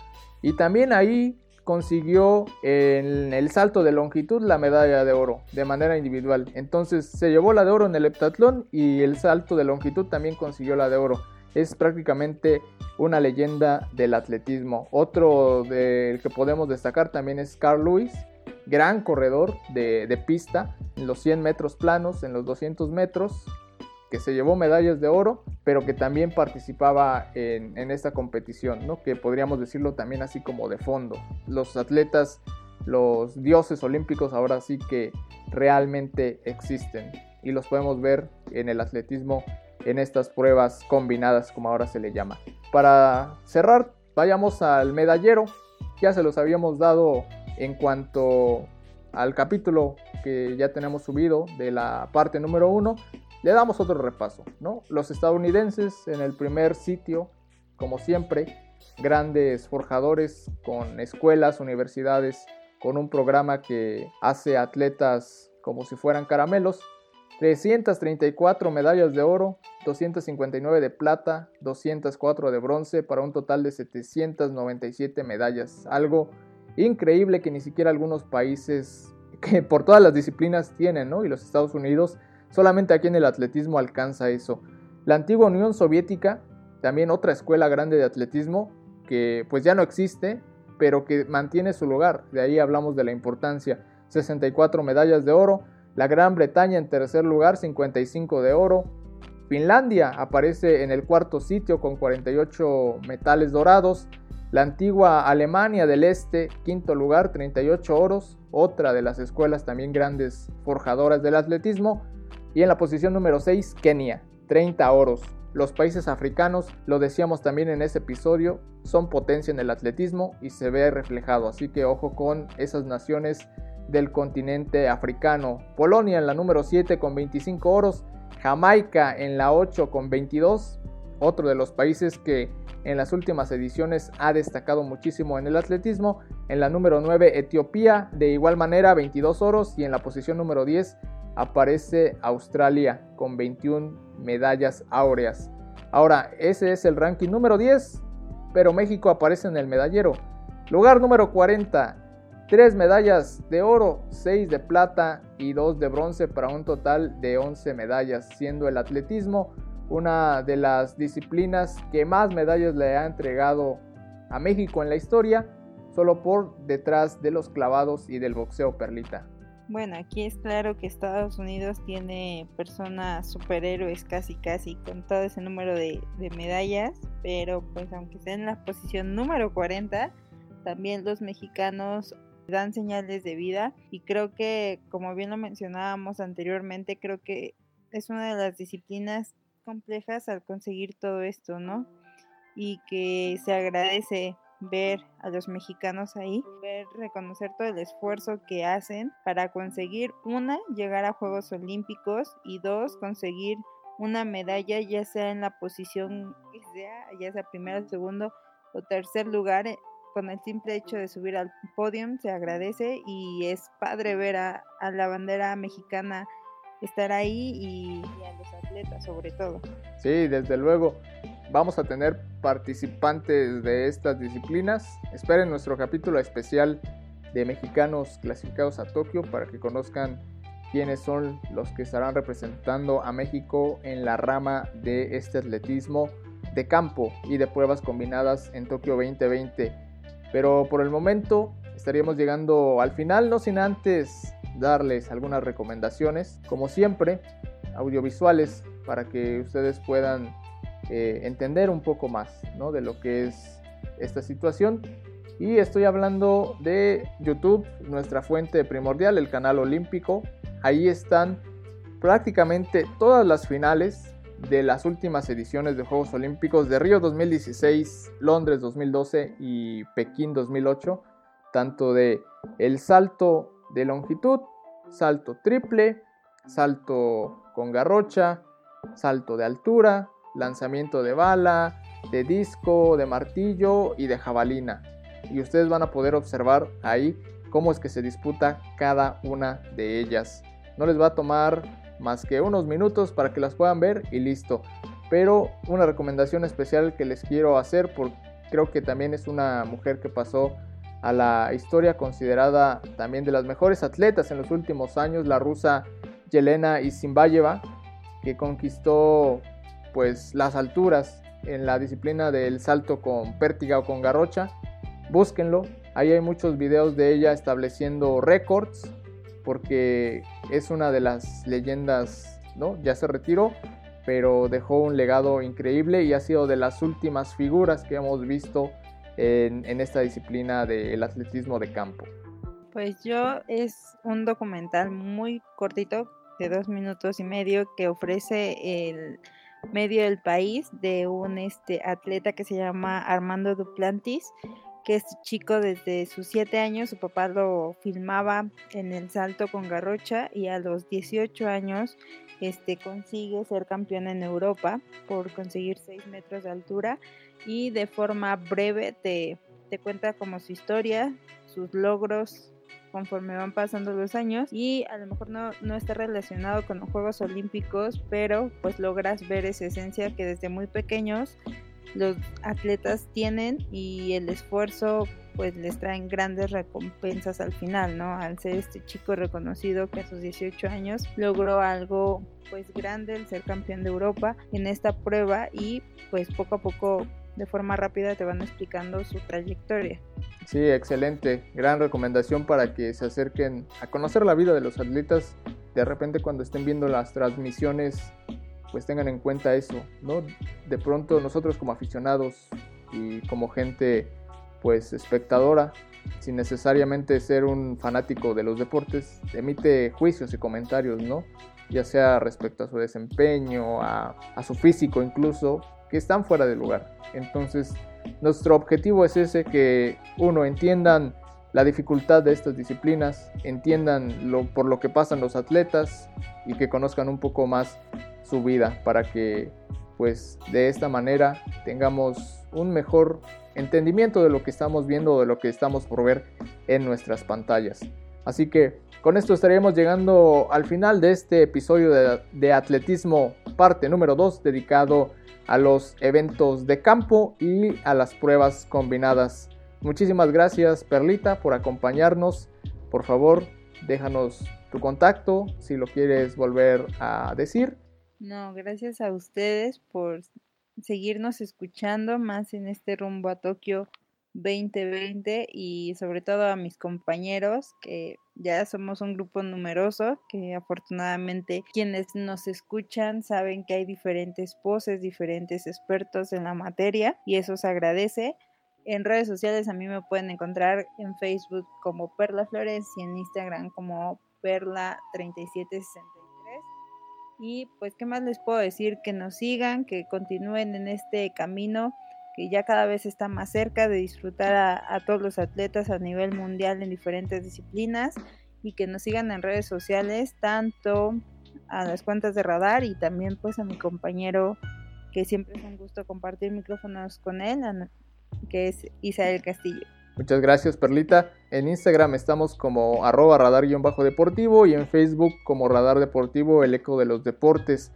y también ahí consiguió en el salto de longitud la medalla de oro de manera individual. Entonces se llevó la de oro en el heptatlón y el salto de longitud también consiguió la de oro. Es prácticamente una leyenda del atletismo. Otro del que podemos destacar también es Carl Lewis, gran corredor de, de pista en los 100 metros planos, en los 200 metros, que se llevó medallas de oro, pero que también participaba en, esta competición, ¿no? que podríamos decirlo también así como de fondo. Los atletas, los dioses olímpicos ahora sí que realmente existen y los podemos ver en el atletismo en estas pruebas combinadas como ahora se le llama. Para cerrar, vayamos al medallero, ya se los habíamos dado en cuanto al capítulo que ya tenemos subido de la parte número uno, le damos otro repaso, ¿no? Los estadounidenses en el primer sitio, como siempre, grandes forjadores con escuelas, universidades, con un programa que hace atletas como si fueran caramelos. 334 medallas de oro, 259 de plata, 204 de bronce para un total de 797 medallas. Algo increíble que ni siquiera algunos países que por todas las disciplinas tienen, ¿no? Y los Estados Unidos Solamente aquí en el atletismo alcanza eso. La antigua Unión Soviética, también otra escuela grande de atletismo, que pues ya no existe, pero que mantiene su lugar. De ahí hablamos de la importancia. 64 medallas de oro. La Gran Bretaña en tercer lugar, 55 de oro. Finlandia aparece en el cuarto sitio con 48 metales dorados. La antigua Alemania del Este, quinto lugar, 38 oros. Otra de las escuelas también grandes forjadoras del atletismo. Y en la posición número 6, Kenia, 30 oros. Los países africanos, lo decíamos también en ese episodio, son potencia en el atletismo y se ve reflejado. Así que ojo con esas naciones del continente africano. Polonia en la número 7 con 25 oros. Jamaica en la 8 con 22. Otro de los países que en las últimas ediciones ha destacado muchísimo en el atletismo. En la número 9 Etiopía de igual manera 22 oros y en la posición número 10 aparece Australia con 21 medallas áureas. Ahora, ese es el ranking número 10, pero México aparece en el medallero. Lugar número 40, 3 medallas de oro, 6 de plata y 2 de bronce para un total de 11 medallas, siendo el atletismo una de las disciplinas que más medallas le ha entregado a México en la historia, solo por detrás de los clavados y del boxeo perlita. Bueno, aquí es claro que Estados Unidos tiene personas superhéroes casi casi con todo ese número de, medallas, pero pues aunque esté en la posición número 40, también los mexicanos dan señales de vida y creo que como bien lo mencionábamos anteriormente, creo que es una de las disciplinas complejas al conseguir todo esto, ¿no? Y que se agradece ver a los mexicanos ahí, ver, reconocer todo el esfuerzo que hacen para conseguir una, llegar a Juegos Olímpicos y dos, conseguir una medalla ya sea en la posición que sea, ya sea primero, segundo o tercer lugar, eh, con el simple hecho de subir al podio se agradece y es padre ver a, la bandera mexicana estar ahí y, y a los atletas sobre todo. Sí, desde luego vamos a tener participantes de estas disciplinas. Esperen nuestro capítulo especial de mexicanos clasificados a Tokio para que conozcan quiénes son los que estarán representando a México en la rama de este atletismo de campo y de pruebas combinadas en Tokio 2020. Pero por el momento estaríamos llegando al final, no sin antes darles algunas recomendaciones, como siempre, audiovisuales para que ustedes puedan eh, entender un poco más de lo que es esta situación. Y estoy hablando de YouTube, nuestra fuente primordial, el canal olímpico. Ahí están prácticamente todas las finales de las últimas ediciones de Juegos Olímpicos de Río 2016, Londres 2012 y Pekín 2008, tanto de el salto de longitud, salto triple, salto con garrocha, salto de altura, lanzamiento de bala, de disco, de martillo y de jabalina. Y ustedes van a poder observar ahí cómo es que se disputa cada una de ellas. No les va a tomar más que unos minutos para que las puedan ver y listo. Pero una recomendación especial que les quiero hacer, porque creo que también es una mujer que pasó a la historia considerada también de las mejores atletas en los últimos años, la rusa Yelena Isinbayeva, que conquistó pues las alturas en la disciplina del salto con pértiga o con garrocha. Búsquenlo, ahí hay muchos videos de ella estableciendo récords porque es una de las leyendas, ¿no? Ya se retiró, pero dejó un legado increíble y ha sido de las últimas figuras que hemos visto en, en esta disciplina del atletismo de campo. Pues yo es un documental muy cortito de dos minutos y medio que ofrece el medio del país de un este, atleta que se llama Armando Duplantis, que es chico desde sus 7 años, su papá lo filmaba en el salto con garrocha y a los 18 años este, consigue ser campeón en Europa por conseguir 6 metros de altura y de forma breve te, te cuenta como su historia, sus logros, conforme van pasando los años y a lo mejor no, no está relacionado con los Juegos Olímpicos, pero pues logras ver esa esencia que desde muy pequeños los atletas tienen y el esfuerzo pues les traen grandes recompensas al final, ¿no? Al ser este chico reconocido que a sus 18 años logró algo pues grande, el ser campeón de Europa en esta prueba y pues poco a poco de forma rápida te van explicando su trayectoria. Sí, excelente. Gran recomendación para que se acerquen a conocer la vida de los atletas. De repente cuando estén viendo las transmisiones, pues tengan en cuenta eso, ¿no? De pronto nosotros como aficionados y como gente pues espectadora, sin necesariamente ser un fanático de los deportes, emite juicios y comentarios, ¿no? Ya sea respecto a su desempeño, a, a su físico incluso, que están fuera de lugar. Entonces, nuestro objetivo es ese, que uno entiendan la dificultad de estas disciplinas, entiendan lo, por lo que pasan los atletas y que conozcan un poco más su vida para que pues de esta manera tengamos un mejor entendimiento de lo que estamos viendo o de lo que estamos por ver en nuestras pantallas. Así que con esto estaríamos llegando al final de este episodio de, de atletismo parte número 2 dedicado a los eventos de campo y a las pruebas combinadas muchísimas gracias Perlita por acompañarnos. Por favor, déjanos tu contacto si lo quieres volver a decir. No, gracias a ustedes por seguirnos escuchando más en este rumbo a Tokio 2020 y sobre todo a mis compañeros que ya somos un grupo numeroso que afortunadamente quienes nos escuchan saben que hay diferentes voces, diferentes expertos en la materia y eso se agradece. En redes sociales a mí me pueden encontrar en Facebook como Perla Flores y en Instagram como Perla3763. Y pues, ¿qué más les puedo decir? Que nos sigan, que continúen en este camino que ya cada vez está más cerca de disfrutar a, todos los atletas a nivel mundial en diferentes disciplinas y que nos sigan en redes sociales, tanto a las cuentas de radar y también pues a mi compañero que siempre es un gusto compartir micrófonos con él, que es Isael Castillo. Muchas gracias Perlita. En Instagram estamos como arroba radar-deportivo y en Facebook como radar deportivo el eco de los deportes.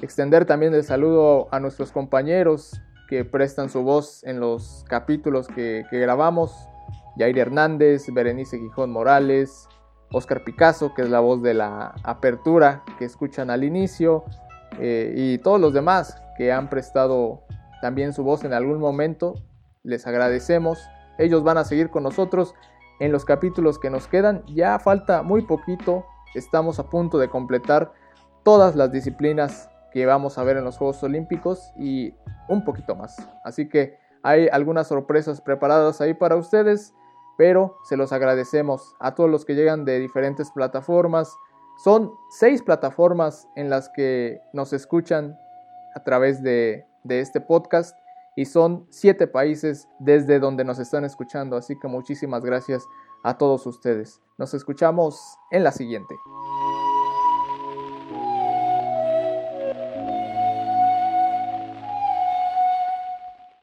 Extender también el saludo a nuestros compañeros que prestan su voz en los capítulos que, grabamos. Jair Hernández, Berenice Gijón Morales, Oscar Picasso, que es la voz de la apertura que escuchan al inicio, eh, y todos los demás que han prestado también su voz en algún momento. Les agradecemos. Ellos van a seguir con nosotros en los capítulos que nos quedan. Ya falta muy poquito. Estamos a punto de completar todas las disciplinas que vamos a ver en los Juegos Olímpicos y un poquito más. Así que hay algunas sorpresas preparadas ahí para ustedes, pero se los agradecemos a todos los que llegan de diferentes plataformas. Son seis plataformas en las que nos escuchan a través de, de este podcast y son siete países desde donde nos están escuchando. Así que muchísimas gracias a todos ustedes. Nos escuchamos en la siguiente.